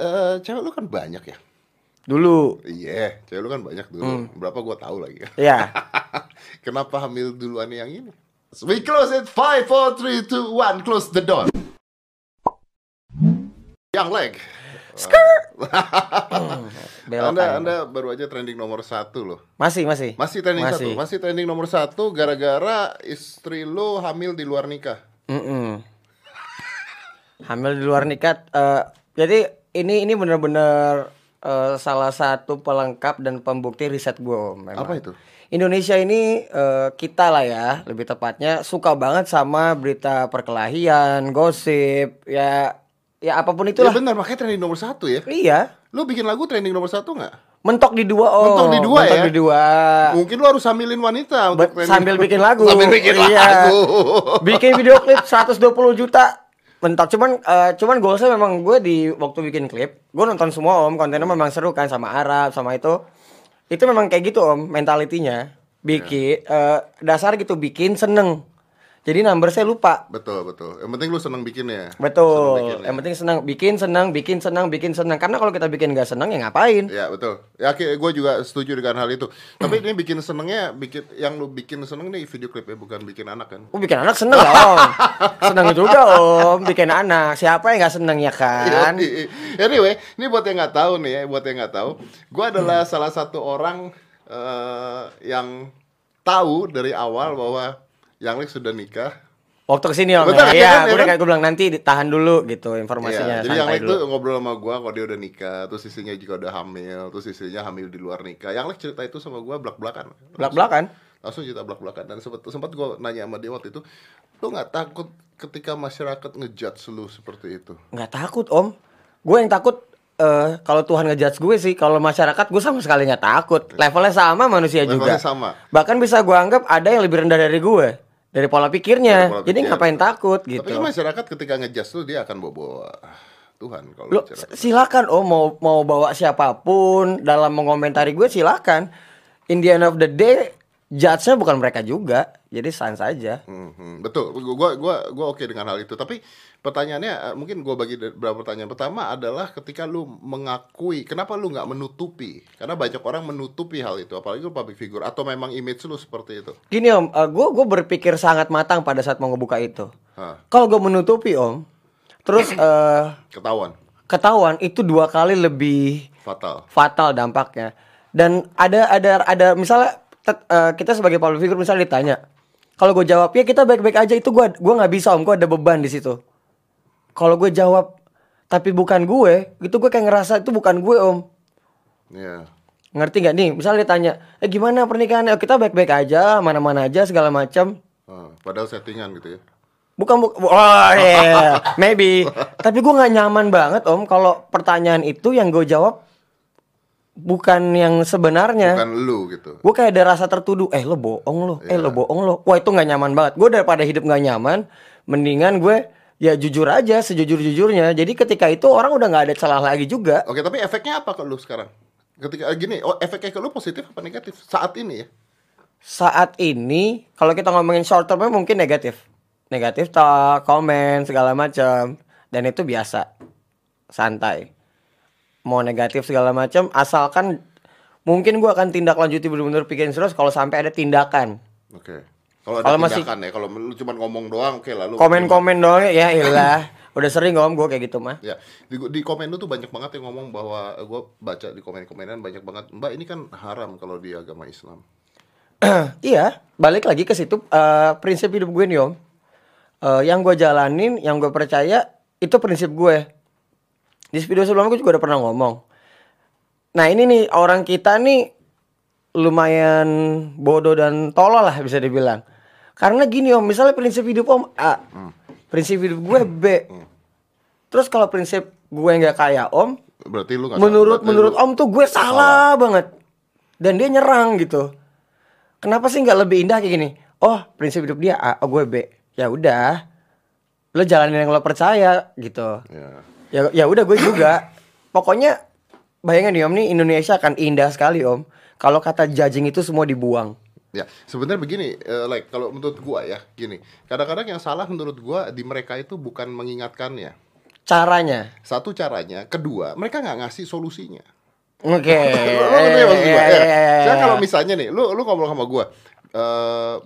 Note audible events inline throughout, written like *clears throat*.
eh, cewek lu kan banyak ya. Dulu. Iya, cewek lu kan banyak dulu. Berapa gua tahu lagi. Ya. *laughs* Kenapa hamil duluan yang ini? We close it. Five, four, three, two, one. Close the door. Yang leg. *laughs* Belok Anda, anda baru aja trending nomor satu loh. Masih, masih. Masih trending Masih. satu. Masih trending nomor satu gara-gara istri lu hamil di luar nikah. Mm-mm. *laughs* Hamil di luar nikah. eh, jadi ini ini benar-benar eh, salah satu pelengkap dan pembukti riset gue. Memang. Apa itu? Indonesia ini eh, kita lah ya, lebih tepatnya suka banget sama berita perkelahian, gosip, ya ya apa pun Ya itulah. benar, makanya trending nomor satu ya. iya, Lu bikin lagu trending nomor satu nggak? mentok di dua oh. Mentok di dua mentok ya? di dua. Mungkin lu harus hamilin wanita untuk Be- trending. sambil bikin lagu. *laughs* Sambil bikin Iya. lagu. bikin video klip 120 juta mentok. Cuman eh, cuman goalsnya memang gue di waktu bikin klip gue nonton semua om. Kontennya memang seru kan sama Arab sama itu. Itu memang kayak gitu om mentalitinya. Bikin eh, dasar gitu bikin seneng jadi number saya lupa Betul, betul. Yang penting lu seneng bikinnya. Seneng betul yang penting seneng bikin seneng bikin seneng bikin seneng karena kalau kita bikin gak seneng ya ngapain Ya betul. Ya gue juga setuju dengan hal itu. Tapi ini bikin senengnya, bikin yang lu bikin seneng nih video klipnya bukan bikin anak kan? Oh bikin anak seneng lah om Seneng juga om Bikin anak Siapa yang gak seneng ya kan. Anyway, ini buat yang nggak tahu nih ya, buat yang nggak tahu, gue adalah salah satu orang eh, yang tahu dari awal bahwa Yang Lex sudah nikah. Waktu ke sini om Betul, ya, iya Iya kan, iya gue udah kan? kayak gue bilang Nanti ditahan dulu gitu informasinya Iya, jadi Yang Lex tuh ngobrol sama gue kalau dia udah nikah, terus istrinya juga udah hamil, terus istrinya hamil di luar nikah. Yang Lex cerita itu sama gue belak-belakan. Belak-belakan langsung cerita belak-belakan dan sempat sempat gue nanya sama dia waktu itu lu nggak takut ketika masyarakat ngejudge lu seperti itu nggak takut om Gue yang takut eh kalau Tuhan ngejudge gue sih Kalau masyarakat gue sama sekali nggak takut Levelnya sama manusia Levelnya juga sama. Bahkan bisa gue anggap ada yang lebih rendah dari gue Dari pola pikirnya Dari pola Jadi ngapain takut gitu tapi kan masyarakat ketika ngejudge lu dia akan bawa Tuhan kalau Lo bicara. silakan oh mau mau bawa siapa pun dalam mengomentari gue silakan. In the end of the day judge-nya bukan mereka juga. Jadi sans saja. Hmm, betul. Gua gua gua oke dengan hal itu. Tapi pertanyaannya eh, mungkin gua bagi beberapa pertanyaan. Pertama adalah ketika lu mengakui kenapa lu nggak menutupi? Karena banyak orang menutupi hal itu apalagi lu public figure. Atau memang image lu seperti itu? Gini om, gue gue berpikir sangat matang pada saat mau ngebuka itu. Kalau gue menutupi om, terus *clears throat* eh ketahuan? ketahuan itu dua kali lebih fatal. fatal dampaknya. Dan ada ada ada misalnya tet- eh, kita sebagai public figure misalnya ditanya, kalau gue jawab ya kita baik-baik aja itu gue gua nggak bisa om, gue ada beban di situ. Kalau gue jawab tapi bukan gue, gitu gue kayak ngerasa itu bukan gue om. ya Ngerti nggak nih? Misalnya ditanya, eh gimana pernikahannya? Kita baik-baik aja, mana-mana aja segala macam. Ah, padahal settingan gitu ya Bukan bu oh *laughs* iya, maybe. Tapi gue nggak nyaman banget om kalau pertanyaan itu yang gue jawab bukan yang sebenarnya. bukan lu gitu Gue kayak ada rasa tertuduh, eh lo bohong lo, eh lo bohong lo. Wah itu nggak nyaman banget. Gue daripada hidup nggak nyaman, mendingan gue ya jujur aja sejujur-jujurnya. Jadi ketika itu orang udah nggak ada celah lagi juga. Oke, tapi efeknya apa ke lu sekarang? Ketika eh, gini, oh efeknya ke lu positif apa negatif saat ini ya? Saat ini kalau kita ngomongin short termnya mungkin negatif, negatif talk, komen segala macam, dan itu biasa, santai. Mau negatif segala macam, asalkan mungkin gue akan tindak lanjuti bener-bener pikirin serius kalau sampai ada tindakan. Oke. Kalau ada masih- tindakan ya, kalau lu cuma ngomong doang, oke lah lu. Komen-komen doang ya ilah. *laughs* Udah sering om gue kayak gitu mah. Ya, di, di komen lu tuh banyak banget yang ngomong bahwa gue baca di komen-komenan banyak banget, Mbak ini kan haram kalau di agama Islam. *clears throat* iya, balik lagi ke situ eh, prinsip hidup gue nih om. Eh, yang gue jalanin, yang gue percaya itu prinsip gue. Di video sebelumnya gue juga udah pernah ngomong. Nah ini nih orang kita nih lumayan bodoh dan tolol lah bisa dibilang. Karena gini om, misalnya prinsip hidup om A, prinsip hidup gue B. Terus kalau prinsip gue nggak kayak om, Berarti lu nggak menurut berarti menurut lu- om tuh gue salah, banget dan dia nyerang gitu kenapa sih nggak lebih indah kayak gini oh prinsip hidup dia A oh gue B ya udah lo jalanin yang lo percaya gitu Ya. Ya ya udah gue juga pokoknya bayangin nih om nih Indonesia akan indah sekali om kalau kata judging itu semua dibuang Ya, sebenarnya begini, eh, like kalau menurut gua ya, gini. Kadang-kadang yang salah menurut gua di mereka itu bukan mengingatkannya. caranya. Satu caranya, kedua mereka nggak ngasih solusinya. Oke. *laughs* Ngerti maksud gua? Ya. Saya kalau misalnya nih, lu lu ngomong sama gua, eh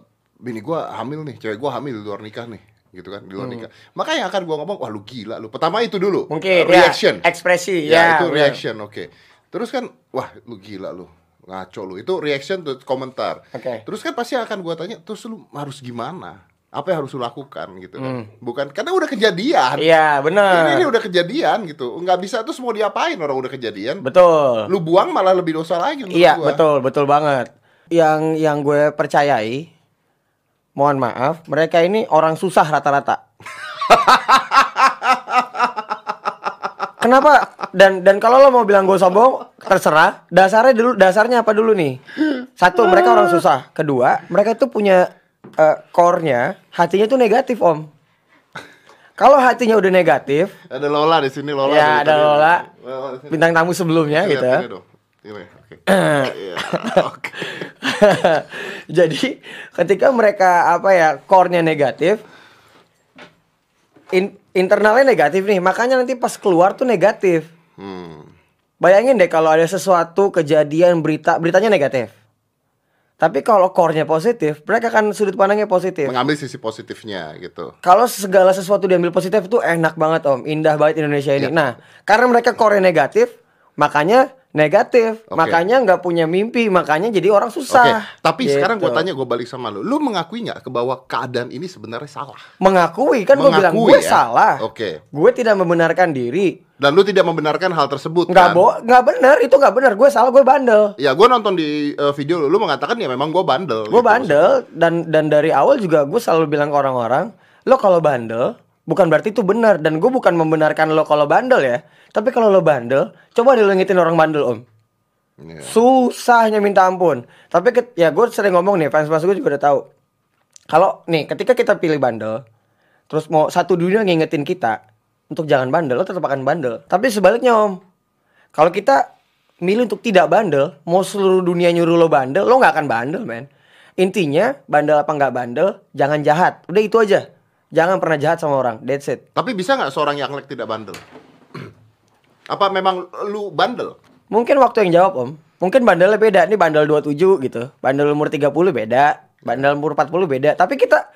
bini gua hamil nih, cewek gua hamil di luar nikah nih, gitu kan, di luar Hmm. nikah. Maka yang akan gua ngomong, wah lu gila lu. Pertama itu dulu, Mungkin eh, reaction. ya, ekspresi Ya, ya. itu reaction, oke. Terus kan, wah lu gila lu, ngaco lu. Itu reaction tuh komentar. Oke. Terus kan pasti akan gua tanya, terus lu harus gimana? Apa yang harus lu lakukan gitu kan? Bukan karena udah kejadian. Hmm. Iya, benar. Ini, ini udah kejadian gitu. Nggak bisa terus mau diapain orang udah kejadian. Betul. Lu buang malah lebih dosa lagi Iya, gua. betul, betul banget. Yang yang gue percayai, mohon maaf, mereka ini orang susah rata-rata. *laughs* Kenapa? Dan dan kalau lo mau bilang gue sombong, terserah. Dasarnya dulu, dasarnya apa dulu nih? Satu, mereka orang susah. Kedua, mereka itu punya eh, core-nya, hatinya tuh negatif om. Kalau hatinya udah negatif, Ada Lola di sini Lola. Ya, ada. Lola. Lola bintang tamu sebelumnya Lihat gitu. ini dong. Ini, oke. *laughs* Iya, Oke. *laughs* *laughs* Jadi ketika mereka apa ya core-nya negatif, in- internalnya negatif nih, makanya nanti pas keluar tuh negatif. Hmm. Bayangin deh kalau ada sesuatu kejadian berita beritanya negatif. Tapi kalau core-nya positif, mereka akan sudut pandangnya positif. Mengambil sisi positifnya gitu. Kalau segala sesuatu diambil positif itu enak banget om, indah banget Indonesia ini. Ya. Nah, karena mereka core negatif, makanya negatif, Oke. makanya nggak punya mimpi, makanya jadi orang susah. tapi sekarang gue Gitu. tanya, gue balik sama lu. Lu mengakui nggak ke bahwa keadaan ini sebenarnya salah? mengakui kan gue bilang gue ya? salah. Oke. Gue tidak membenarkan diri. Dan lu tidak membenarkan hal tersebut Nggak kan? bo, nggak benar itu nggak benar. Gue salah, gue bandel. Ya, gue nonton di eh, video lu, lu mengatakan ya memang gue bandel. Gue gitu bandel dan dan dari awal juga gue selalu bilang ke orang-orang, lo kalau bandel bukan berarti itu benar dan gue bukan membenarkan lo kalau bandel ya. Tapi kalau lo bandel, coba deh lo ngingetin orang bandel om. Iya. Susahnya minta ampun. Tapi ya gue sering ngomong nih, fans fans gue juga udah tahu. Kalau nih ketika kita pilih bandel, terus mau satu dunia ngingetin kita untuk jangan bandel, lo tetap akan bandel. Tapi sebaliknya om, kalau kita milih untuk tidak bandel, mau seluruh dunia nyuruh lo bandel, lo nggak akan bandel men. Intinya bandel apa nggak bandel, jangan jahat. Udah itu aja. Jangan pernah jahat sama orang. That's it. Tapi bisa nggak seorang yang tidak bandel? *clears throat* Apa memang lu bandel? Mungkin waktu yang jawab om Mungkin bandelnya beda Ini bandel 27 gitu Bandel umur 30 beda Bandel umur 40 beda Tapi kita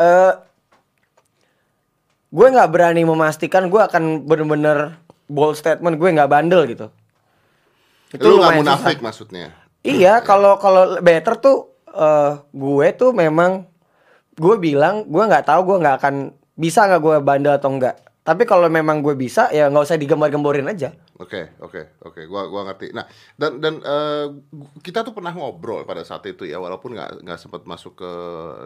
eh Gue nggak berani memastikan Gue akan bener-bener Bold statement Gue nggak bandel gitu lu nggak munafik susah. maksudnya? Iya kalau kalau better tuh eh Gue tuh memang Gue bilang Gue nggak tahu Gue nggak akan Bisa nggak gue bandel atau enggak Tapi kalau memang gue bisa Ya nggak usah digembar-gemborin aja Oke, oke, oke, gua gua ngerti. Nah, dan dan gu- kita tuh pernah ngobrol pada saat itu ya, walaupun nggak nggak sempat masuk ke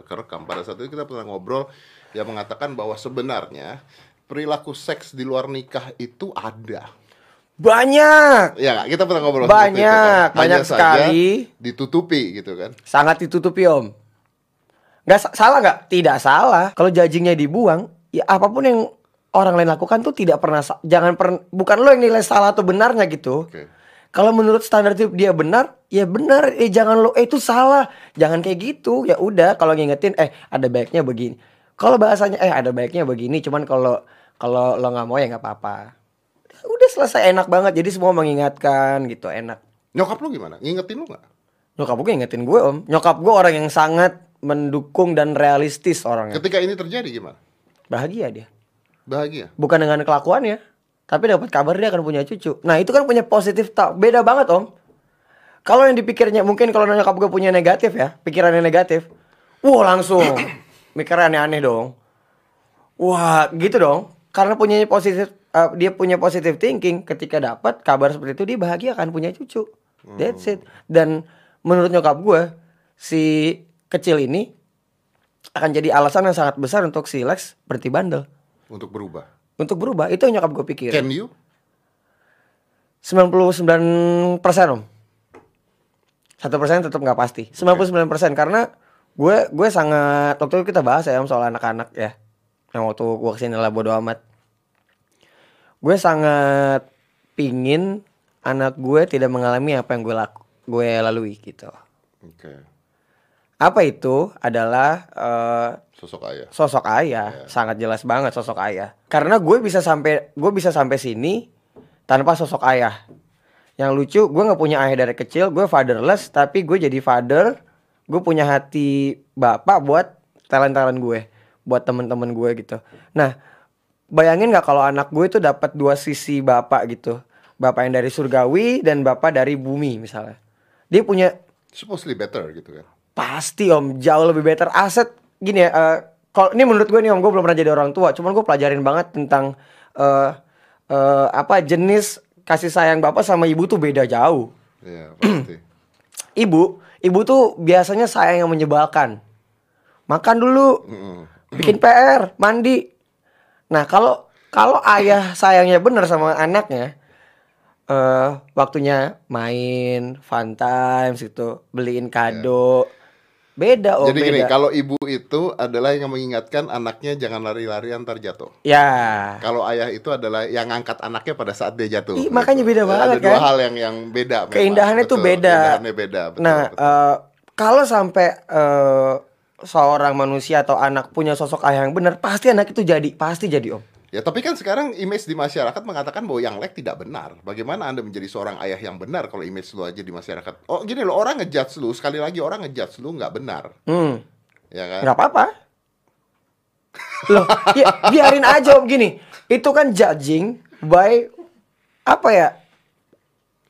ke rekam. Pada saat itu kita pernah ngobrol yang mengatakan bahwa sebenarnya perilaku seks di luar nikah itu ada. Banyak Ya, kita pernah ngobrol seperti itu, Banyak, kan? banyak sekali. ditutupi gitu kan. sangat ditutupi om sa- salah nggak? Tidak salah. Kalau jajingnya dibuang ya apa pun yang orang lain lakukan tuh tidak pernah jangan pernah bukan lo yang nilai salah atau benarnya gitu. Oke. kalau menurut standar hidup dia benar ya benar. Eh jangan lo eh itu salah. Jangan kayak gitu. Ya udah kalau ngingetin eh ada baiknya begini. Kalau bahasanya eh ada baiknya begini cuman kalau kalau lo nggak mau ya nggak apa-apa. Udah selesai. Enak banget. Jadi semua mengingatkan gitu enak. Nyokap lu gimana? Ngingetin lu nggak? Nyokap gue ngingetin gue om. Nyokap gue orang yang sangat mendukung dan realistis orangnya. Ketika ini terjadi gimana? Bahagia dia. Bahagia. Bukan dengan kelakuannya Tapi dapat kabar dia akan punya cucu. Nah itu kan punya positif tak Beda banget om. Kalau yang dipikirnya Mungkin kalau nyokap gue punya negatif ya Pikirannya negatif. Wah langsung. *coughs* Mikirnya aneh-aneh dong. Wah gitu dong. Karena punya positif eh, Dia punya positive thinking Ketika dapat kabar seperti itu Dia bahagia akan punya cucu. That's it. Dan menurut nyokap gue Si kecil ini Akan jadi alasan yang sangat besar Untuk si Lex berhenti bandel. Untuk berubah. untuk berubah itu yang nyokap gue pikir Can you? 99 persen om. Satu persen tetap nggak pasti. 99 persen karena gue gue sangat waktu itu kita bahas ya om soal anak-anak ya. Yang waktu gue ke sini lah bodo amat. Gue sangat pingin anak gue tidak mengalami apa yang gue laku gue lalui gitu. Oke. Apa itu adalah eh, Sosok ayah. sosok ayah, sangat jelas banget sosok ayah. Karena gue bisa sampai gue bisa sampai sini tanpa sosok ayah. Yang lucu, gue nggak punya ayah dari kecil, gue fatherless, tapi gue jadi father, gue punya hati bapak buat talent-talent gue, buat temen-temen gue gitu. Nah, bayangin nggak kalau anak gue itu dapat dua sisi bapak gitu, bapak yang dari surgawi dan bapak dari bumi misalnya. Dia punya Supposedly better gitu kan. Pasti om, jauh lebih better aset gini ya. eh, kalau ini menurut gue nih om, gue belum pernah jadi orang tua. Cuman gue pelajarin banget tentang eh eh, apa jenis kasih sayang bapak sama ibu tuh beda jauh. Iya, pasti. *clears throat* Ibu, ibu tuh biasanya sayang yang menyebalkan. Makan dulu, bikin PR, mandi. Nah kalau kalau ayah sayangnya bener sama anaknya, eh waktunya main, fun times gitu, beliin kado, beda om. Jadi gini, beda. kalau ibu itu adalah yang mengingatkan anaknya jangan lari-lari antar jatuh. Ya. Kalau ayah itu adalah yang ngangkat anaknya pada saat dia jatuh. Ih, makanya beda Ada banget, dua kan? hal yang yang beda. memang. Keindahannya tuh Betul, beda. Keindahannya beda. Betul, nah, betul. eh, kalau sampai eh, seorang manusia atau anak punya sosok ayah yang benar, pasti anak itu jadi, pasti jadi om. Ya tapi kan sekarang image di masyarakat mengatakan bahwa yang lek tidak benar. Bagaimana anda menjadi seorang ayah yang benar kalau image lu aja di masyarakat? Oh gini loh orang ngejudge lu sekali lagi orang ngejudge lu nggak benar, Hmm, ya kan? nggak apa-apa. Loh, ya, biarin aja om gini. Itu kan judging by apa ya?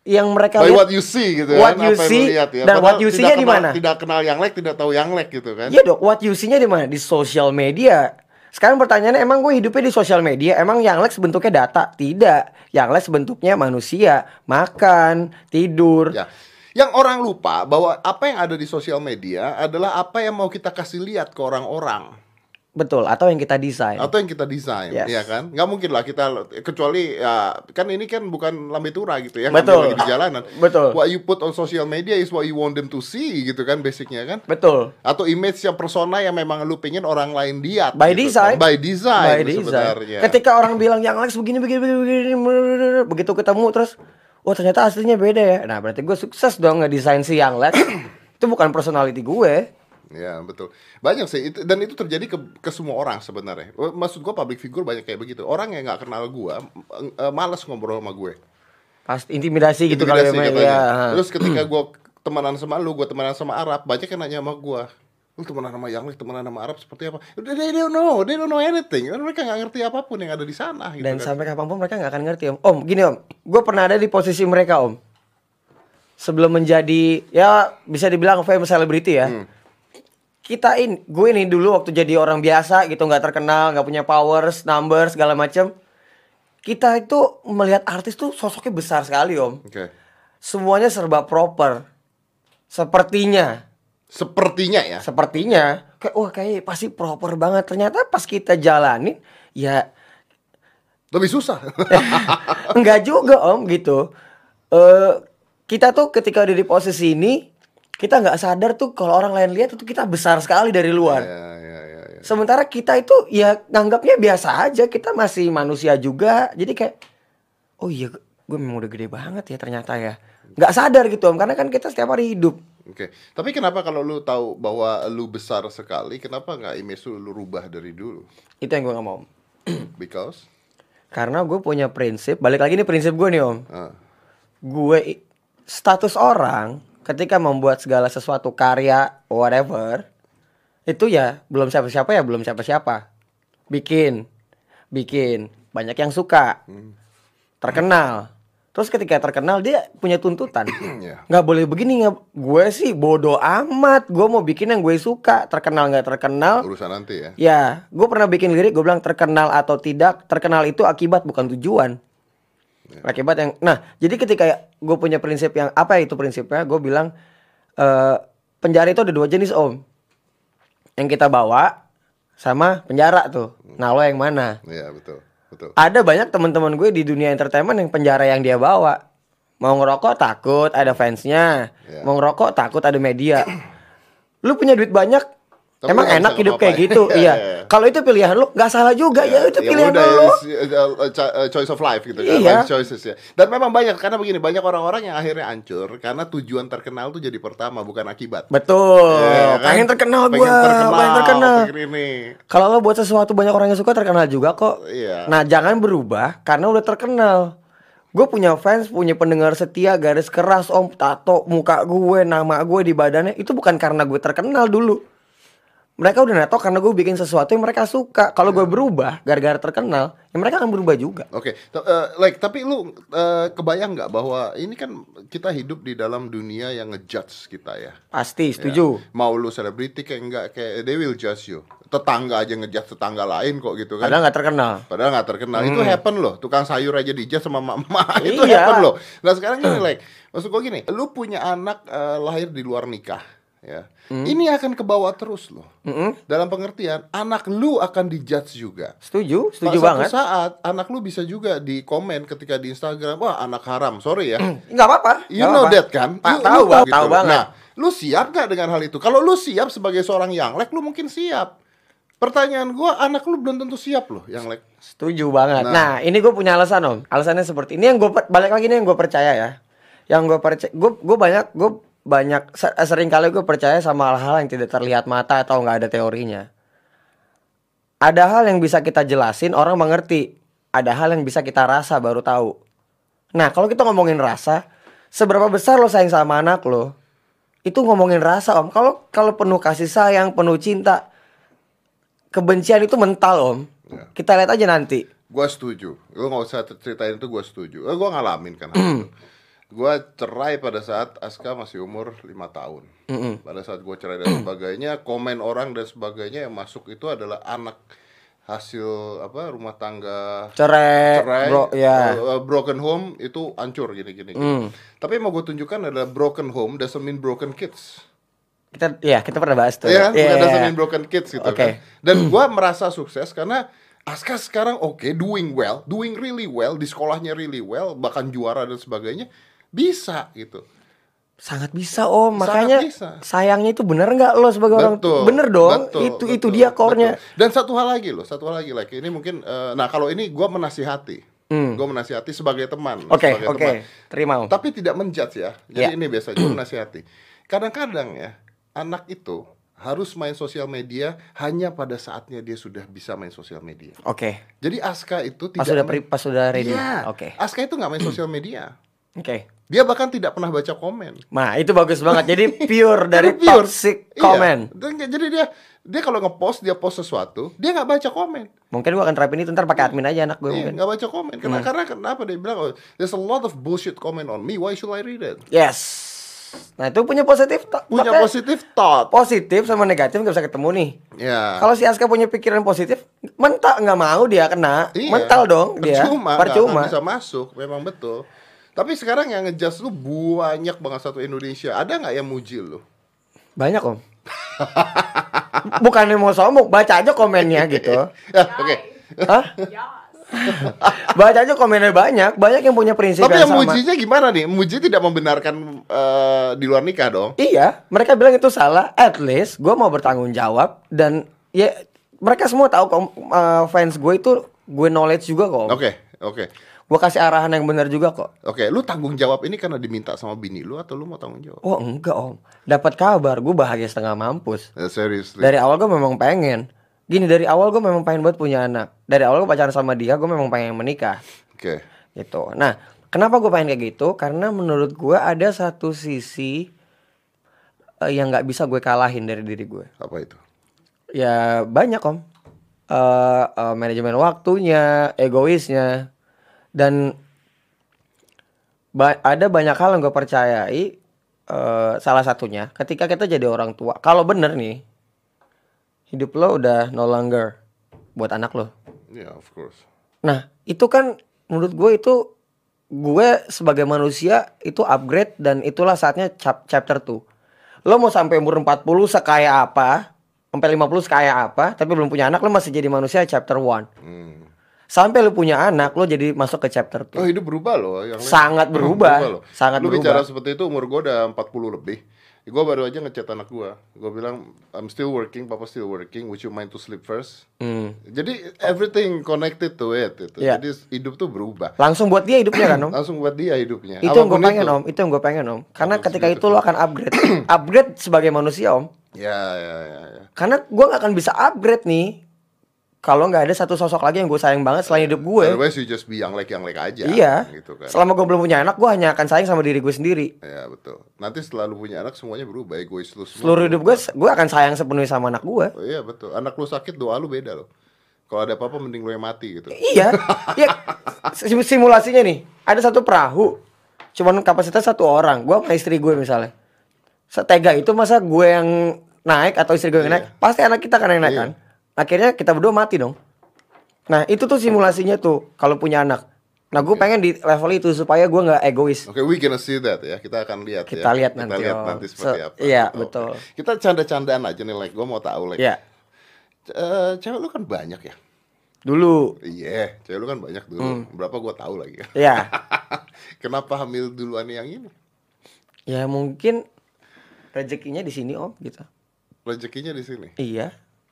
Yang mereka By lihat what you see gitu What kan, you apa yang see lihat ya. dan Padahal what you see-nya di mana? Tidak kenal yang lek, tidak tahu yang lek gitu kan? Iya dok, what you see-nya di mana? Di sosial media. Sekarang pertanyaannya emang gue hidupnya di sosial media, emang yang Lex bentuknya data? Tidak. Yang Lex bentuknya manusia, makan, tidur. Ya. Yang orang lupa bahwa apa yang ada di sosial media adalah apa yang mau kita kasih lihat ke orang-orang Betul, atau yang kita desain. atau yang kita desain, Yes. ya kan? Nggak mungkin lah kita kecuali ya kan ini kan bukan lambe tura gitu ya, Betul. lagi di jalanan. Betul. What you put on social media is what you want them to see gitu kan basicnya kan? Betul. Atau image yang persona yang memang lu pengen orang lain lihat. By gitu design. kan. By design. By design. sebenarnya. Ketika orang bilang yang Lex begini begini begini, begini begitu ketemu terus oh ternyata aslinya beda ya. Nah, berarti gue sukses dong ngedesain si yang Lex. *clears throat* itu bukan personality gue. Ya betul banyak sih itu, dan itu terjadi ke, ke semua orang sebenarnya. Maksud gua public figure banyak kayak begitu. Orang yang nggak kenal gua eh, malas ngobrol sama gue. Pasti intimidasi gitu Intimidasi kali ya. katanya. ya. Terus ketika gua temenan sama lu, gua temenan sama Arab, banyak yang nanya sama gua. Lu temenan sama yang temenan sama Arab seperti apa? They, they don't know, they don't know anything. Mereka nggak ngerti apa pun yang ada di sana. Gitu Dan kan. sampai kapan pun mereka nggak akan ngerti om. Om, gini om, gue pernah ada di posisi mereka om. Sebelum menjadi ya bisa dibilang famous celebrity ya. Hmm. Kita ini, gue ini dulu waktu jadi orang biasa gitu nggak terkenal, nggak punya powers, numbers segala macem. Kita itu melihat artis tuh sosoknya besar sekali om. Oke. Semuanya serba proper. Sepertinya, Sepertinya ya. sepertinya kayak wah kayak pasti proper banget. Ternyata pas kita jalanin ya Lebih susah. *laughs* Enggak juga om gitu. Eh kita tuh ketika ada di posisi ini kita nggak sadar tuh kalau orang lain lihat itu kita besar sekali dari luar. ya, ya, ya, ya. Sementara kita itu ya nganggapnya biasa aja. Kita masih manusia juga. Jadi kayak oh iya gue memang udah gede banget ya ternyata ya. Nggak sadar gitu om karena kan kita setiap hari hidup. Oke. Tapi kenapa kalau lu tahu bahwa lu besar sekali, kenapa nggak image lu, lu rubah dari dulu? Itu yang gue nggak mau. *clears throat* Because Karena gue punya prinsip. Balik lagi nih prinsip gue nih om. ah, gue status orang ketika membuat segala sesuatu karya whatever itu ya belum siapa-siapa ya belum siapa-siapa. Bikin bikin. Banyak yang suka. Terkenal. Terus ketika terkenal dia punya tuntutan. *clears throat* Ya. nggak boleh begini nggak gue sih bodoh amat. Gue mau bikin yang gue suka. Terkenal nggak terkenal? Urusan nanti ya. Ya, gue pernah bikin lirik, gue bilang terkenal atau tidak, terkenal itu akibat bukan tujuan. Akibat yang, nah, jadi ketika gue punya prinsip yang apa itu prinsipnya, gue bilang eh penjara itu ada dua jenis om, yang kita bawa sama penjara tuh. Nah lo yang mana? Iya, betul. Betul. Ada banyak teman-teman gue di dunia entertainment yang penjara yang dia bawa. Mau ngerokok takut ada fansnya, Ya. mau ngerokok takut ada media. *clears throat* Lu punya duit banyak, Tapi Emang enak hidup kayak gitu, *laughs* Iya, iya. iya. Kalau itu pilihan lu, nggak salah juga ya, itu pilihan udah, lu. uh, uh, cho- uh, choice of life gitu kan Iya. life choices ya dan memang banyak karena begini banyak orang-orang yang akhirnya hancur karena tujuan terkenal tuh jadi pertama bukan akibat Betul. Iya, kan? Pengen terkenal gua, terkenal, pengen terkenal. pengen ini Kalau lo buat sesuatu banyak orang yang suka terkenal juga kok. Iya. Nah jangan berubah karena udah terkenal. Gue punya fans, punya pendengar setia, garis keras, om, tato, muka gue, nama gue di badannya itu bukan karena gue terkenal dulu. Mereka udah nato karena gue bikin sesuatu yang mereka suka. Kalau gue berubah gara-gara terkenal, ya mereka akan berubah juga. Oke, t- eh, like tapi lu eh, kebayang nggak bahwa ini kan kita hidup di dalam dunia yang ngejudge kita ya. Pasti, setuju. Ya. Mau lu selebriti kayak enggak kayak they will judge you. Tetangga aja ngejudge tetangga lain kok gitu kan. Padahal nggak terkenal. Padahal nggak terkenal Itu happen loh Tukang sayur aja dijudge sama mama *laughs* Itu Iya. happen loh Nah sekarang gini like Maksud gue gini Lu punya anak eh, lahir di luar nikah ya Ini akan kebawa terus loh Dalam pengertian Anak lu akan dijudge juga Setuju, setuju Suatu banget. saat anak lu bisa juga di komen ketika di Instagram Wah anak haram Sorry ya Nggak apa-apa. You nggak know apa-apa. that kan Pak, Lu- tahu, lu Bang, tahu banget. Nah lu siap gak dengan hal itu Kalau lu siap sebagai seorang yang like Lu mungkin siap Pertanyaan gua Anak lu belum tentu siap loh Yang like Setuju banget. Nah. Nah, ini gue punya alasan om. Alasannya seperti ini yang gue balik lagi nih yang gue percaya ya. Yang gue percaya, gue gue banyak gue banyak se- sering kali gue percaya sama hal-hal yang tidak terlihat mata atau nggak ada teorinya. Ada hal yang bisa kita jelasin orang mengerti. Ada hal yang bisa kita rasa baru tahu. Nah kalau kita ngomongin rasa, seberapa besar lo sayang sama anak lo, itu ngomongin rasa om. Kalau kalau penuh kasih sayang, penuh cinta, kebencian itu mental om. Ya. Kita lihat aja nanti. Gue setuju. Lu nggak usah ceritain itu gue setuju. Eh, gue ngalamin kan. *clears throat* Gue cerai pada saat Aska masih umur 5 tahun. Pada saat gue cerai dan sebagainya, komen orang dan sebagainya yang masuk itu adalah anak hasil apa rumah tangga Cerai, cerai, bro, ya. uh, broken home itu hancur gini gini. gini. Tapi yang mau gue tunjukkan adalah broken home doesn't mean broken kids. Kita ya kita pernah bahas tuh. Iya? Iya, Bukan iya, doesn't iya. mean broken kids gitu Oke. kan. Dan gua merasa sukses karena Aska sekarang oke, doing well, doing really well, di sekolahnya really well, bahkan juara dan sebagainya. Bisa gitu. Sangat bisa om, Sangat makanya bisa. sayangnya itu bener nggak lo sebagai orang tua? Bener dong, betul, itu itu betul, dia core-nya. betul. Dan satu hal lagi loh, satu hal lagi like ini mungkin eh, nah kalau ini gua menasihati. Gua menasihati sebagai teman, Hmm. Oke sebagai oke, teman. terima om. Tapi tidak menjudge ya. Jadi Ya. ini biasa juga menasihati. Kadang-kadang ya, anak itu harus main sosial media hanya pada saatnya dia sudah bisa main sosial media. Oke, Jadi Aska itu tidak pas sudah pas sudah ready. Iya. Oke, Aska itu nggak main sosial media. oke. Dia bahkan tidak pernah baca komen. Nah itu bagus banget. Jadi *laughs* pure dari pure. toxic Iya. comment. Dan nggak- Jadi dia dia kalau ngepost dia post sesuatu, dia nggak baca komen. Mungkin gua akan terapin itu ntar pakai admin aja anak gue Iya, mungkin. nggak baca komen. Karena Hmm. karena kenapa dia bilang oh, there's a lot of bullshit comment on me. Why should I read it? Yes. Nah itu punya positif. Punya positive thought. positif sama negatif nggak bisa ketemu nih. Ya. Kalau si Aska punya pikiran positif, mental nggak mau dia kena, Iya. mental dong dia. Percuma, Percuma. bisa masuk, memang betul. Tapi sekarang yang ngejudge lu banyak banget satu Indonesia. Ada nggak yang muji lu? Banyak om. Bukannya mau sombong, baca aja komennya gitu. *laughs* Ya, oke. Hah? baca aja komennya banyak, banyak yang punya prinsip Tapi yang yang sama. mujinya gimana nih? Muji tidak membenarkan eh, di luar nikah dong. Iya, mereka bilang itu salah. At least gue mau bertanggung jawab dan ya mereka semua tahu kok eh, fans gue itu gue knowledge juga kok. Oke, oke. Gue kasih arahan yang benar juga kok. Oke, lu tanggung jawab ini karena diminta sama bini lu atau lu mau tanggung jawab? Oh enggak om, dapat kabar gue bahagia setengah mampus. Eh, seriously. Dari awal gue memang pengen. Gini dari awal gue memang pengen buat punya anak. Dari awal gue pacaran sama dia, gue memang pengen menikah. Oke. Gitu. Nah, kenapa gue pengen kayak gitu? Karena menurut gue ada satu sisi eh, yang nggak bisa gue kalahin dari diri gue. Apa itu? Ya banyak om. Eh, eh, manajemen waktunya, egoisnya, dan ba- ada banyak hal yang gue percayai. eh, salah satunya, ketika kita jadi orang tua, kalau bener nih, hidup lo udah no longer buat anak lo. Ya, of course. Nah, itu kan menurut gue itu gue sebagai manusia itu upgrade dan itulah saatnya chap- chapter 2. Lo mau sampai umur 40 sekaya apa, sampai 50 sekaya apa, tapi belum punya anak lo masih jadi manusia chapter 1. Hmm. Sampai lo punya anak lo jadi masuk ke chapter 2. Oh, hidup berubah loh yang lain. Sangat berubah. loh. Sangat lu berubah. bicara seperti itu umur gua udah 40 lebih. Gue baru aja ngechat anak gue. Gue bilang, I'm still working, papa still working. Would you mind to sleep first? Hmm. Jadi everything connected to it. Gitu. Iya. Jadi hidup tuh berubah. Langsung buat dia hidupnya kan om. *clears throat* Langsung buat dia hidupnya. itu yang gue Apa pun pengen itu. om. Itu yang gue pengen om. Karena Harus ketika itu lo akan upgrade. *clears throat* upgrade sebagai manusia om. Ya, ya, ya, ya. Karena gue gak akan bisa upgrade nih. Kalau nggak ada satu sosok lagi yang gue sayang banget selain hidup gue. Otherwise you just be yang like yang like aja. Iya. Gitu kan. Selama gue belum punya anak, gue hanya akan sayang sama diri gue sendiri. Ya betul. Nanti setelah lu punya anak semuanya berubah. Egois lu semua. Seluruh hidup gue, gue akan sayang sepenuhnya sama anak gue. Oh, iya betul. Anak lu sakit doa lu beda loh. Kalau ada apa-apa mending lu yang mati gitu. Iya, iya. Sim- Simulasinya nih, ada satu perahu, cuman kapasitas satu orang. Gue sama istri gue misalnya. Setega itu masa gue yang naik atau istri gue yang naik? Pasti anak kita kan yang naik Iya. kan. Akhirnya kita berdua mati dong. Nah itu tuh simulasinya tuh kalau punya anak. Nah gue pengen di level itu supaya gue nggak egois. Oke, we gonna see that ya. Kita akan lihat Kita ya. lihat nanti, Kita lihat Om. nanti seperti So, apa. iya, Oke. betul. Kita canda-candaan aja nih, like. Gue mau tahu, like. Ya, Eh, cewek lu kan banyak ya. dulu. Iya, cewek lu kan banyak dulu. Hmm. Berapa gue tahu lagi. Ya, *laughs* Kenapa hamil duluan yang ini? ya mungkin rezekinya di sini om gitu. Rezekinya di sini. Iya,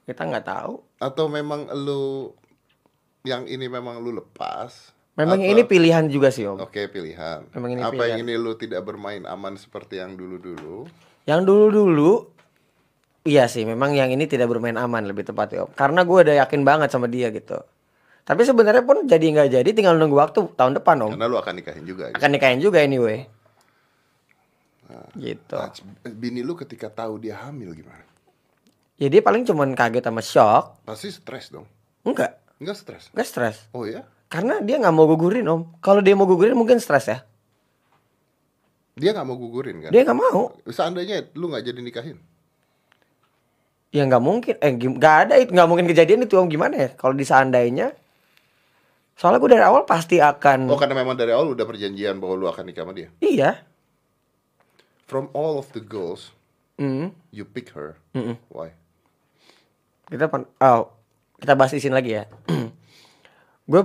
kita nggak tahu. Atau memang lu yang ini memang lu lepas? Memang Atau- ini pilihan juga sih om. Oke, pilihan. Memang ini Apa yang pilihan. ini lu tidak bermain aman seperti yang dulu-dulu? Yang dulu-dulu Iya sih, memang yang ini tidak bermain aman lebih tepatnya om. Karena gue udah yakin banget sama dia gitu. Tapi sebenarnya pun jadi nggak jadi, tinggal nunggu waktu tahun depan om. Karena lu akan nikahin juga. gitu. Akan nikahin juga anyway. Gitu. Nah, bini lu ketika tahu dia hamil gimana? Jadi paling cuman kaget sama shock. Pasti stres dong. Enggak, Enggak stres. enggak stres. Oh ya? Karena dia nggak mau gugurin om. Kalau dia mau gugurin mungkin stres ya. Dia nggak mau gugurin kan? Dia nggak mau. Seandainya lu nggak jadi nikahin. Ya nggak mungkin. Eh nggak ada itu nggak mungkin kejadian itu om gimana ya? Kalau diseandainya. Soalnya gue dari awal pasti akan. Oh karena memang dari awal udah perjanjian bahwa lu akan nikah sama dia. Iya. From all of the girls, Hmm. you pick her. Mm-mm. Why? Kita pen- oh kita bahas isin lagi ya *clears throat* gue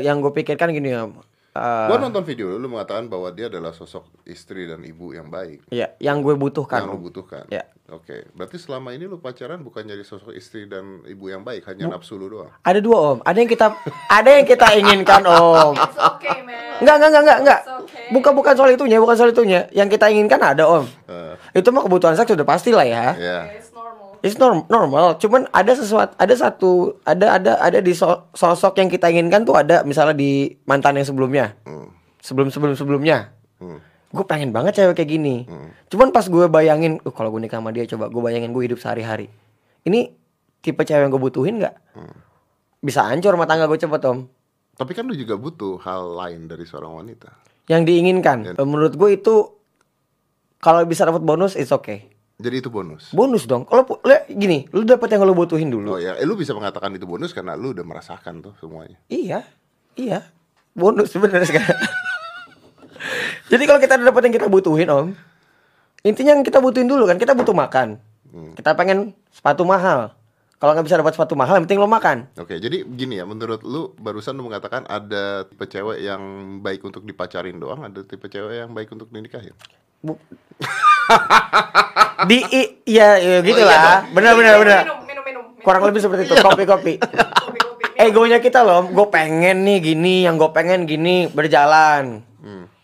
yang gue pikirkan gini om Eh, Gua nonton video lu, lu mengatakan bahwa dia adalah sosok istri dan ibu yang baik. ya yang gue butuhkan yang lu butuhkan. Ya. Oke, berarti selama ini lu pacaran bukan jadi sosok istri dan ibu yang baik, hanya nafsu lu doang. ada dua om ada yang kita *laughs* ada yang kita inginkan *laughs* om It's okay, man. Enggak, enggak, enggak, enggak, enggak. Okay. Bukan bukan soal itunya, bukan soal itunya. Yang kita inginkan ada, Om. Eh, Itu mah kebutuhan seks sudah pasti lah ya. ya. It's normal. It's norm normal. Cuman ada sesuatu, ada satu, ada ada ada di so- sosok yang kita inginkan tuh ada misalnya di mantan yang sebelumnya. Hmm. Sebelum sebelum sebelumnya. Hmm. Gue pengen banget cewek kayak gini. Cuman pas gue bayangin, uh, kalau gue nikah sama dia coba gue bayangin gue hidup sehari-hari. Ini tipe cewek yang gue butuhin nggak? Bisa hancur rumah tangga gue cepet om. Tapi kan lu juga butuh hal lain dari seorang wanita. Yang diinginkan. Menurut gue itu kalau bisa dapat bonus, it's okay. Jadi itu bonus. Bonus dong. Kalau le- gini, lu dapat yang lu butuhin dulu. Oh ya, eh, lu bisa mengatakan itu bonus karena lu udah merasakan tuh semuanya. Iya, iya. Bonus sebenarnya sekarang. *laughs* Jadi kalau kita udah dapat yang kita butuhin, Om. Intinya yang kita butuhin dulu kan, kita butuh makan. Kita pengen sepatu mahal. Kalau nggak bisa dapat sepatu mahal, yang penting lo makan. Oke, jadi gini ya, menurut lu barusan lu mengatakan ada tipe cewek yang baik untuk dipacarin doang, ada tipe cewek yang baik untuk dinikahin. Bu- *laughs* Di i- ya, ya gitu Oh, iya lah. Benar benar benar. Minum, minum, minum. minum. Kurang lebih seperti itu. Kopi-kopi. Kopi, kopi. *laughs* Egonya kita loh, gue pengen nih gini, yang gue pengen gini berjalan.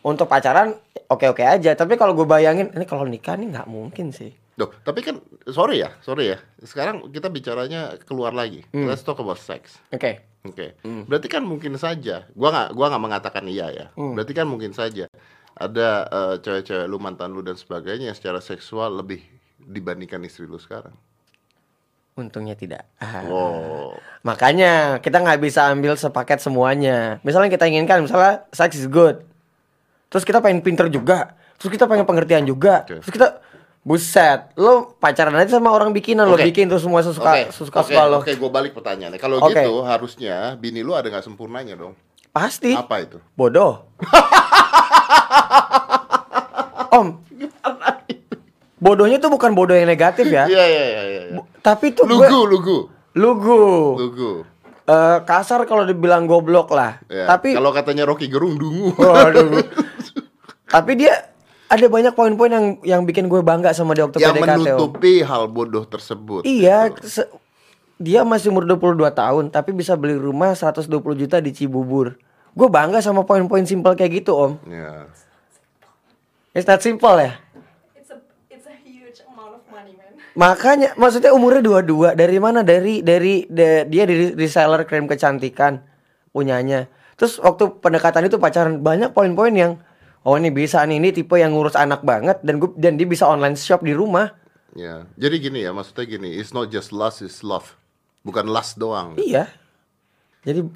Untuk pacaran oke-oke aja, tapi kalau gue bayangin ini kalau nikah nih nggak mungkin sih. Duh, tapi kan sorry ya, sorry ya. Sekarang kita bicaranya keluar lagi. Let's talk about sex. Oke. Oke. Berarti kan mungkin saja. Gua nggak gua nggak mengatakan iya ya. Berarti kan mungkin saja ada eh, cewek-cewek lu mantan lu dan sebagainya yang secara seksual lebih dibandingkan istri lu sekarang. Untungnya tidak. Ah. Wow. Makanya kita nggak bisa ambil sepaket semuanya. Misalnya kita inginkan, misalnya sex is good. Terus kita pengen pinter juga. Terus kita pengen pengertian juga. Terus kita buset, lo pacaran aja sama orang bikinan lo Oke. bikin tuh semua sesuka Oke, sesuka suka lo. Oke, gue balik pertanyaannya. Kalau Oke. gitu harusnya bini lu ada nggak sempurnanya dong? Pasti. Apa itu? Bodoh. *laughs* Om. Bodohnya tuh bukan bodoh yang negatif ya. Iya iya iya. iya. Bu- Tapi tuh gue Lugu, lugu, lugu. lugu. Eh, kasar kalau dibilang goblok lah. Ya, Tapi kalau katanya Rocky Gerung dungu. Waduh. *laughs* Tapi dia ada banyak poin-poin yang yang bikin gue bangga sama dia waktu Yang PDKT. Om. menutupi hal bodoh tersebut. Iya, gitu. se- dia masih umur 22 tahun tapi bisa beli rumah 120 juta di Cibubur. Gue bangga sama poin-poin simpel kayak gitu, Om. Ya. It's not simple ya. It's a it's a huge amount of money, man. *laughs* Makanya maksudnya umurnya dua-dua dari mana? Dari dari de- dia dari reseller krim kecantikan punyanya. Terus waktu pendekatan itu pacaran banyak poin-poin yang oh ini bisa nih ini tipe yang ngurus anak banget dan gue dan dia bisa online shop di rumah. Ya. Jadi gini ya, maksudnya gini, it's not just lust, it's love. Bukan lust doang. Iya. Jadi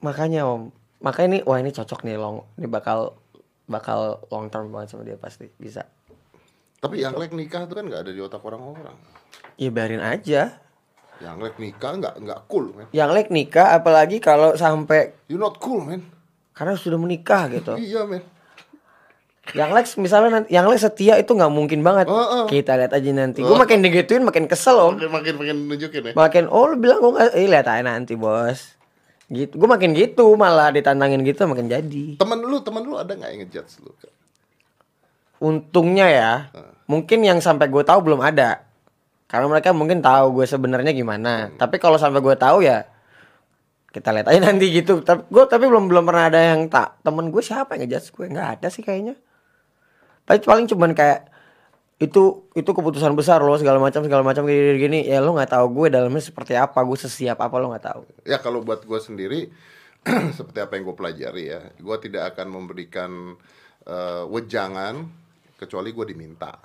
makanya om, makanya ini wah ini cocok nih long, ini bakal bakal long term banget sama dia pasti bisa. Tapi yang like nikah itu kan nggak ada di otak orang-orang. Ya biarin aja. Yang like nikah nggak nggak cool, man. Yang like nikah apalagi kalau sampai You not cool, man. karena sudah menikah gitu. Iya, man. Yang Lex misalnya nanti, yang Lex setia itu nggak mungkin banget. Oh, oh. Kita lihat aja nanti. Gue makin digituin makin kesel om. Makin makin makin nunjukin ya. Makin oh lu bilang gue nggak, eh lihat aja nanti bos. Gitu. Gue makin gitu malah ditantangin gitu makin jadi. Temen lu, temen lu ada nggak yang ngejudge lu? Untungnya ya, mungkin yang sampai gue tahu belum ada. Karena mereka mungkin tahu gue sebenarnya gimana. Tapi kalau sampai gue tahu ya kita lihat aja *laughs* nanti gitu. Tapi gue tapi belum belum pernah ada yang tak temen gue siapa yang ngejudge gue nggak ada sih kayaknya. Tapi paling cuman kayak itu itu keputusan besar loh segala macam segala macam gini gini ya lo nggak tahu gue dalamnya seperti apa gue sesiap apa lo nggak tahu Ya kalau buat gue sendiri *clears throat* seperti apa yang gue pelajari ya, gue tidak akan memberikan eh, wejangan kecuali gue diminta.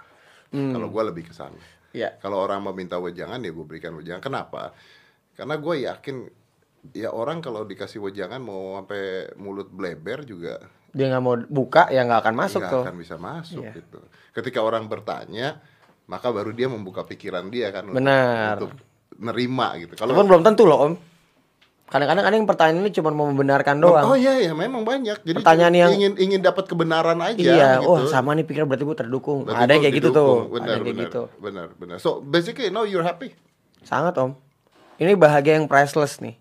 Kalau gue lebih ke sana. Iya. Kalau orang meminta wejangan ya gue berikan wejangan. Kenapa? Karena gue yakin ya orang kalau dikasih wejangan mau sampai mulut bleber juga dia nggak mau buka ya nggak akan masuk nggak tuh akan bisa masuk Iya. gitu. Ketika orang bertanya, maka baru dia membuka pikiran dia kan Benar. untuk nerima gitu. Kalau Walaupun belum tentu loh om kadang-kadang ada yang pertanyaan ini cuma mau membenarkan doang Oh iya iya memang banyak. Jadi Pertanyaan yang- ingin ingin dapat kebenaran aja iya gitu. oh sama nih pikir berarti gue terdukung Berarti ada yang kayak gitu tuh. Benar, ada yang kayak benar, gitu Benar, benar. So basically now you're happy. sangat om ini bahagia yang priceless nih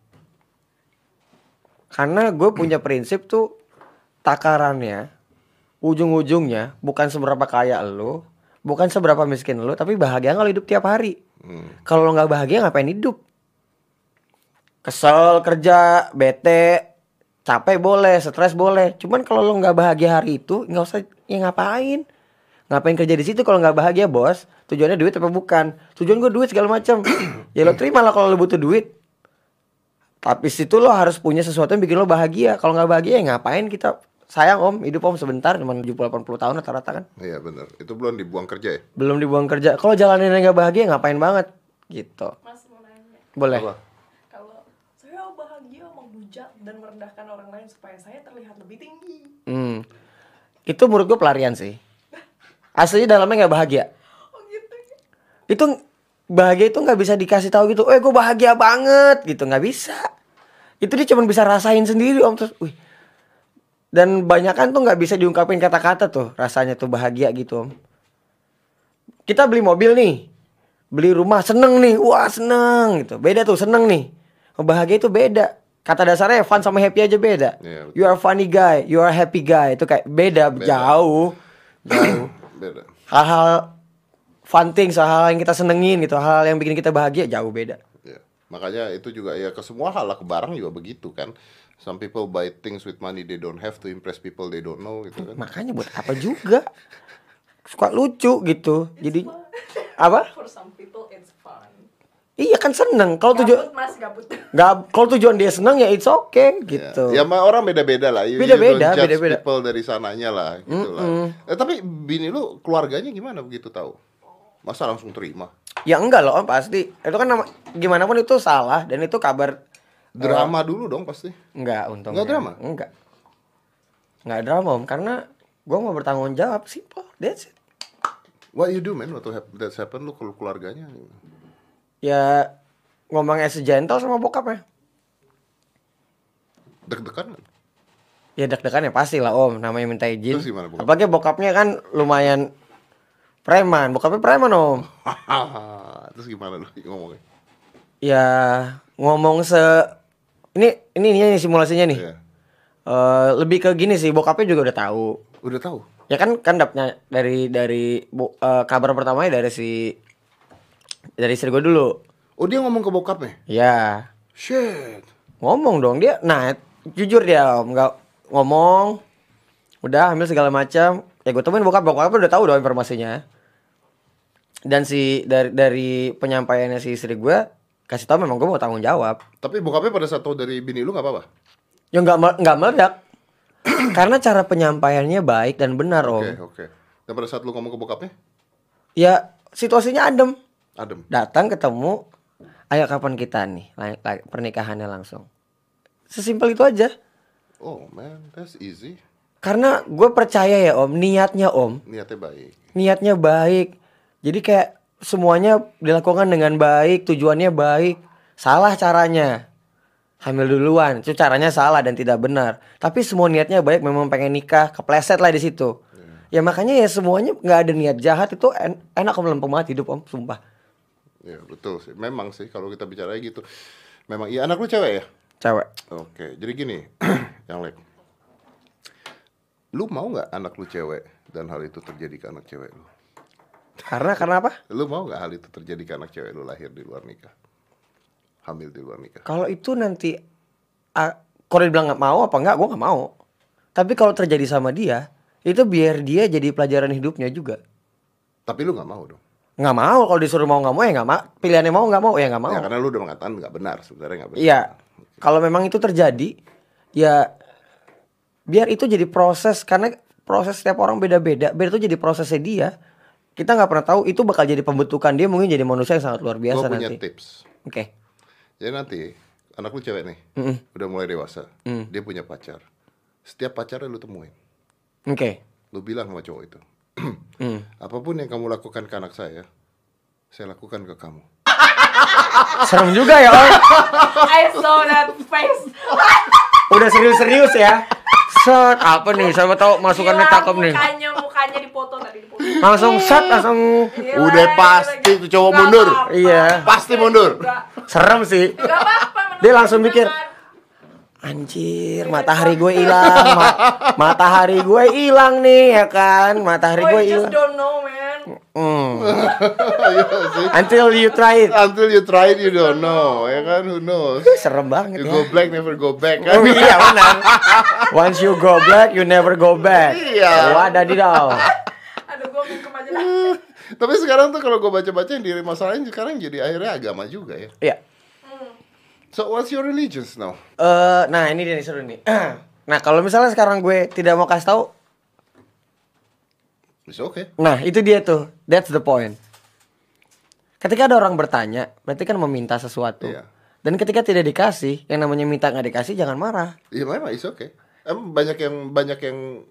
karena gue punya prinsip tuh takarannya ujung-ujungnya bukan seberapa kaya lo bukan seberapa miskin lo tapi bahagia kalau hidup tiap hari. Hmm. kalau lo nggak bahagia ngapain hidup? Kesel kerja bete capek boleh stres boleh. Cuman kalau lo nggak bahagia hari itu nggak usah ya ngapain? Ngapain kerja di situ kalau nggak bahagia bos? Tujuannya duit apa bukan? Tujuan gue duit segala macam. *coughs* Ya lo terima lah kalau lo butuh duit. Tapi situ lo harus punya sesuatu yang bikin lo bahagia. Kalau nggak bahagia ya ngapain kita sayang om hidup om sebentar cuma 70-80 tahun rata-rata kan Iya benar. Itu belum dibuang kerja ya? belum dibuang kerja kalau jalanin nggak bahagia ngapain banget gitu Mas mau nanya, boleh Apa? kalau saya bahagia membujak dan merendahkan orang lain supaya saya terlihat lebih tinggi. Hmm. Itu menurut gue pelarian sih. Aslinya dalamnya nggak bahagia. Oh gitu. Itu bahagia itu nggak bisa dikasih tahu gitu. Eh gue bahagia banget gitu nggak bisa. Itu dia cuma bisa rasain sendiri om terus. Wih. Dan banyak kan tuh nggak bisa diungkapin kata-kata tuh rasanya tuh bahagia gitu om. Kita beli mobil nih, beli rumah seneng nih, wah seneng gitu. Beda tuh seneng nih. Bahagia itu beda. Kata dasarnya fun sama happy aja beda. Iya, betul. You are funny guy, you are happy guy. Itu kayak beda, Beda. jauh. Jauh. Beda. Hal-hal fun things, hal-hal yang kita senengin gitu, hal yang bikin kita bahagia jauh beda. Ya. Makanya itu juga ya ke semua hal lah ke barang juga begitu kan. Some people buy things with money they don't have to impress people they don't know gitu kan. Makanya buat apa juga? Suka lucu gitu. Jadi apa? *laughs* For some people it's fun. Iya kan seneng. Kalau tujuan mas gabut. nggak kalau tujuan dia seneng ya it's okay Ya. gitu. Ya, sama orang beda-beda lah. You- you Beda-beda, don't judge beda-beda. people dari sananya lah gitu lah. Eh, tapi bini lu keluarganya gimana begitu tahu? Masa langsung terima? Ya enggak loh om pasti. Itu kan nama, gimana pun itu salah dan itu kabar Drama dulu dong pasti. enggak untungnya. Enggak drama? Enggak. Enggak drama om karena gua mau bertanggung jawab simple. That's it. What you do man waktu that's happen lu ke keluarganya? Ya ngomong as a gentle sama bokapnya. Deg-degan kan? Ya deg-degan ya pasti lah om namanya minta izin. Terus gimana, bokap? Apalagi bokapnya kan lumayan preman. Bokapnya preman om. *laughs* Terus gimana lu ngomongnya? Ya ngomong se ini ini ini, ini simulasinya nih. Iya. Eh, lebih ke gini sih bokapnya juga udah tahu. Udah tahu? Ya kan kan dapatnya dari dari bu- eh, kabar pertamanya dari si dari istri gue dulu. Oh dia ngomong ke bokapnya? Ya Shit. ngomong dong dia. Nah jujur dia om nggak ngomong. Udah hamil segala macam. Ya gue temuin bokap bokap udah tahu dong informasinya. Dan si dari dari penyampaiannya si istri gue kasih tau memang gue mau tanggung jawab. Tapi bokapnya pada saat tahu dari bini lu nggak apa-apa? Ya nggak nggak meledak. *clears throat* Karena cara penyampaiannya baik dan benar om. Oke oke. Dan pada saat lu ngomong ke bokapnya? Ya situasinya adem. Adem. Datang ketemu, ayo kapan kita nih la- la- pernikahannya langsung. Sesimpel itu aja. Oh man, that's easy. Karena gue percaya ya om, niatnya om, Niatnya baik. niatnya baik. Jadi kayak semuanya dilakukan dengan baik, tujuannya baik. Salah caranya. Hamil duluan, itu caranya salah dan tidak benar. Tapi semua niatnya baik, memang pengen nikah, kepleset lah di situ. Ya makanya ya semuanya nggak ada niat jahat itu en- enak om lempeng banget hidup om, sumpah. Ya betul sih. Memang sih kalau kita bicara gitu. Memang iya anak lu cewek ya? Cewek. Oke, jadi gini, *clears throat* yang lek. Lu mau nggak anak lu cewek dan hal itu terjadi ke anak cewek lu? Karena karena apa? Lu mau nggak hal itu terjadi ke anak cewek lu lahir di luar nikah? Hamil di luar nikah. Kalau itu nanti ah, kalau dibilang nggak mau apa nggak, gue nggak mau. Tapi kalau terjadi sama dia, itu biar dia jadi pelajaran hidupnya juga. Tapi lu nggak mau dong. Nggak mau kalau disuruh mau nggak mau ya nggak mau. Pilihannya mau nggak mau ya nggak mau. Ya karena lu udah mengatakan nggak benar sebenarnya nggak benar. Iya. Kalau memang itu terjadi, ya biar itu jadi proses karena proses setiap orang beda-beda. Biar itu jadi prosesnya dia. Kita nggak pernah tahu itu bakal jadi pembentukan dia mungkin jadi manusia yang sangat luar biasa punya nanti. tips. Oke. Jadi nanti anak lu cewek nih, udah mulai dewasa, dia punya pacar. Setiap pacarnya lu temuin, Oke. lu bilang sama cowok itu, Hmm. *clears throat* apa pun yang kamu lakukan ke anak saya, saya lakukan ke kamu. *laughs* Serem juga ya, Om. I saw that face. Udah serius-serius ya. Set, apa nih? Saya mau tahu masukannya cakep nih. Mukanya mukanya dipoto. Langsung set, langsung Gila, Udah pasti tuh cowok Nggak mundur. apa-apa. Iya. Pasti mundur. Nggak serem sih. nggak apa-apa. Dia langsung mikir. Anjir, matahari gue hilang. Ma- *laughs* matahari gue hilang nih ya kan. Matahari gue hilang. don't know, man. *laughs* Iya sih. Until you try it. Until you try it, you don't know, ya kan? Who knows? Serem banget You ya. go black, never go back kan? Oh iya benar. *laughs* Once you go black, you never go back. Iya. Wadadidaw. Aduh, gue minum aja lah. *laughs* Tapi sekarang tuh kalau gue baca-baca yang diri masalahnya sekarang jadi akhirnya agama juga ya. Iya. So what's your religions now? Eh, nah ini dia nih seru nih. *clears throat* nah kalau misalnya sekarang gue tidak mau kasih tahu, It's okay. nah itu dia tuh, that's the point. Ketika ada orang bertanya, berarti kan meminta sesuatu. Iya. Dan ketika tidak dikasih, yang namanya minta nggak dikasih jangan marah. Iya memang it's okay. Em banyak yang banyak yang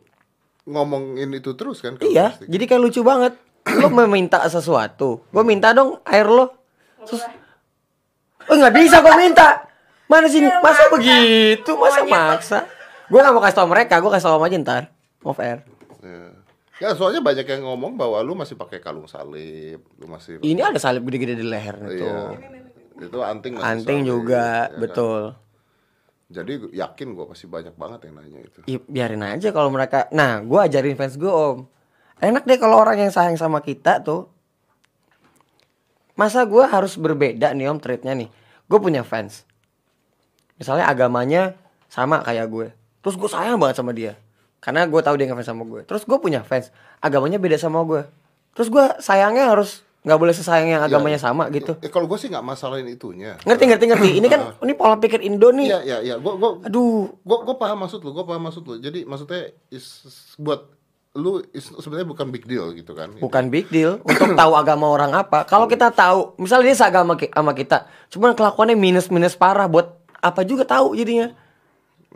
ngomongin itu terus kan? iya, pasti. jadi kayak lucu banget. Lo meminta sesuatu, gue minta dong air lo. Terus, oh nggak bisa gue minta. Mana sih? Masa begitu? Masa maksa? Gue gak mau kasih tau mereka, gue kasih tau aja ntar. Off air. Iya. Ya soalnya banyak yang ngomong bahwa lu masih pakai kalung salib, lu masih Ini ada salib gede-gede di leher nih tuh. Iya. Itu anting masih Anting salib, juga, ya kan? Jadi yakin gua pasti banyak banget yang nanya itu. Ya, biarin aja kalau mereka. Nah, gue ajarin fans gue om. Enak deh kalau orang yang sayang sama kita tuh. Masa gue harus berbeda nih om treatnya nih. Gue punya fans. Misalnya agamanya sama kayak gue. Terus gue sayang banget sama dia. Karena gue tahu dia ngefans sama gue. Terus gue punya fans. Agamanya beda sama gue. Terus gue sayangnya harus nggak boleh sesayang yang agamanya sama gitu. Eh, kalau gue sih nggak masalahin itunya. Ngerti ngerti ngerti. Ini kan ini pola pikir Indo nih. Iya iya iya. Gua gua Aduh. gua gua paham maksud lu. Gua paham maksud lu. Jadi maksudnya is, buat lu is, sebenarnya bukan big deal gitu kan. Bukan big deal untuk tahu agama orang apa. Kalau kita tahu, misalnya dia seagama ki- sama kita, cuman kelakuannya minus-minus parah buat apa juga tahu jadinya.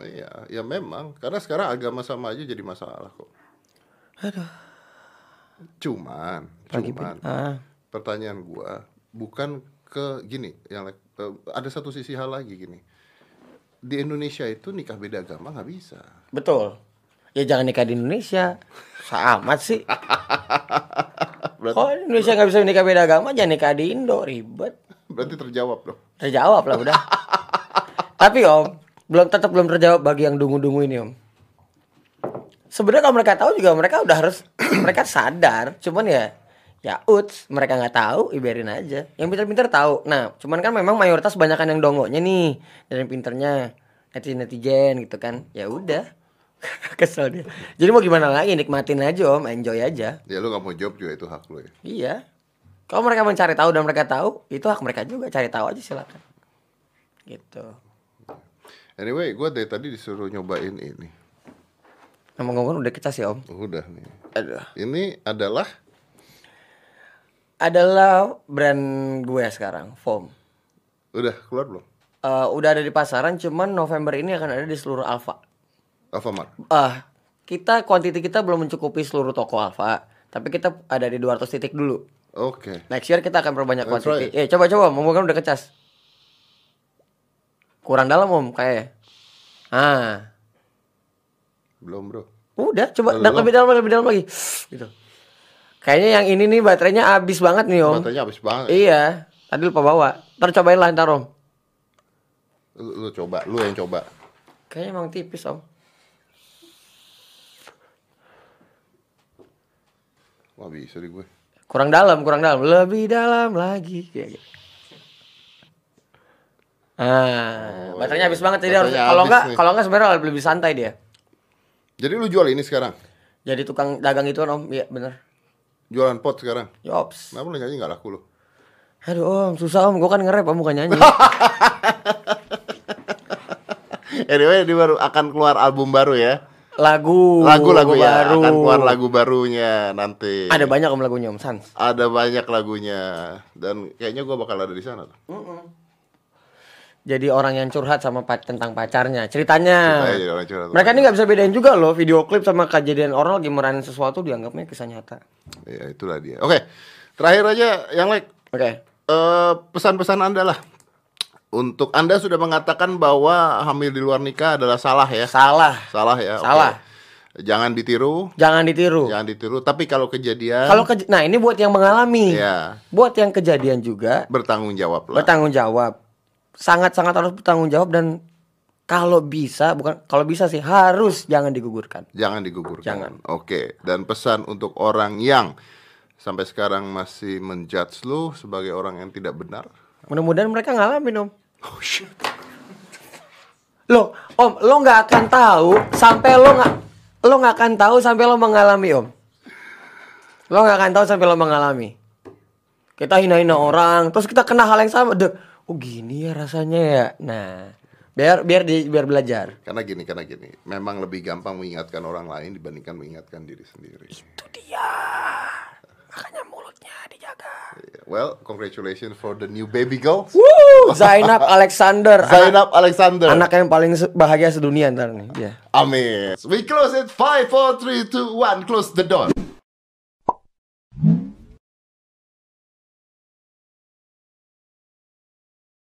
Iya, ya memang. Karena sekarang agama sama aja jadi masalah kok. Cuman, Lagi cuman ah. Pertanyaan gua bukan ke gini, yang eh, ada satu sisi hal lagi gini. Di Indonesia itu nikah beda agama nggak bisa. Betul. Ya jangan nikah di Indonesia. Sama sih. Berarti, Oh Indonesia nggak bisa nikah beda agama, jangan nikah di Indo, ribet. berarti terjawab dong. Terjawab lah udah. Tapi om, belum tetap belum terjawab bagi yang dungu-dungu ini om. sebenarnya kalau mereka tahu juga mereka udah harus *clears throat* mereka sadar cuman ya ya uts mereka nggak tahu ibarin aja. Yang pinter-pinter tahu. Nah cuman kan memang mayoritas banyakan yang dongonya nih dan yang pinternya netizen netizen gitu kan. Ya udah *laughs* kesel dia. Jadi mau gimana lagi? Nikmatin aja om. Enjoy aja. Ya lu gak mau jawab juga itu hak lu ya. iya. Kalau mereka mencari tahu dan mereka tahu itu hak mereka juga. Cari tahu aja silakan. Gitu. Anyway, gue dari tadi disuruh nyobain ini. ngomong-ngomong udah kita sih om. Udah nih. aduh. Ini adalah adalah brand gue sekarang foam udah keluar belum? Eh, udah ada di pasaran cuman November ini akan ada di seluruh Alfa. Alfamart. Ah, kita kuantiti kita belum mencukupi seluruh toko Alfa, tapi kita ada di 200 titik dulu. Oke. Next year kita akan perbanyak kuantiti. Eh, coba coba, mau kan udah kecas. Kurang dalam om kayaknya. Ah, Belum, Bro. udah coba Belum. da- lebih dalam lebih dalam lagi. Gitu. Kayaknya yang ini nih baterainya habis banget nih om. Matanya habis banget. Iya, tadi lupa bawa. Ntar cobain lah ntar om. Lu, lu coba, lu yang coba. Kayaknya emang tipis om. Wah, bisa di gue. Kurang dalam, kurang dalam, lebih dalam lagi. Kayak gitu. Ah, Oh, baterainya iya. habis banget jadi harus Baterainya kalau enggak kalau enggak sebenarnya lebih santai dia. Jadi lu jual ini sekarang? Jadi tukang dagang itu om, iya bener. Jualan pot sekarang? Yops. Kenapa lu nyanyi gak laku lu? Aduh om, susah om, gua kan nge-rap om bukan nyanyi. *laughs* Anyway, ini baru akan keluar album baru ya. lagu, Lagu-lagu ya, baru. akan keluar lagu barunya nanti. Ada banyak om lagunya om Sans. Ada banyak lagunya dan kayaknya gua bakal ada di sana tuh. Jadi orang yang curhat sama pa- tentang pacarnya, ceritanya. Ceritanya. Mereka ini nggak bisa bedain juga loh video klip sama kejadian orang lagi meranin sesuatu dianggapnya kisah nyata. Ya, itulah dia. Oke. Terakhir aja yang like Oke. eh, pesan-pesan Anda lah. Untuk Anda sudah mengatakan bahwa hamil di luar nikah adalah salah ya. Salah. Salah ya. oke. Salah. Jangan ditiru, Jangan ditiru. jangan ditiru. Tapi kalau kejadian Kalau keja- nah ini buat yang mengalami, ya buat yang kejadian juga bertanggung jawab lah. bertanggung jawab, sangat-sangat harus bertanggung jawab dan kalau bisa bukan kalau bisa sih harus jangan digugurkan. Jangan digugurkan. Jangan. Oke. Dan pesan untuk orang yang sampai sekarang masih menjudge lu sebagai orang yang tidak benar. Mudah-mudahan mereka ngalamin om. Oh shit. Lo, om, lo nggak akan tahu sampai lo nggak lo nggak akan tahu sampai lo mengalami om. Lo nggak akan tahu sampai lo mengalami. Kita hina-hina orang, terus kita kena hal yang sama. Deh, oh gini ya rasanya ya. Nah, biar biar di, biar belajar. Karena gini, karena gini. Memang lebih gampang mengingatkan orang lain dibandingkan mengingatkan diri sendiri. Itu dia. Makanya mulutnya dijaga. Well, congratulations for the new baby girl. Woo, Zainab Alexander. anak, *laughs* Zainab Alexander. anak yang paling bahagia sedunia ntar nih. Iya. Amin. We close it. 5, 4, 3, 2, 1. Close the door.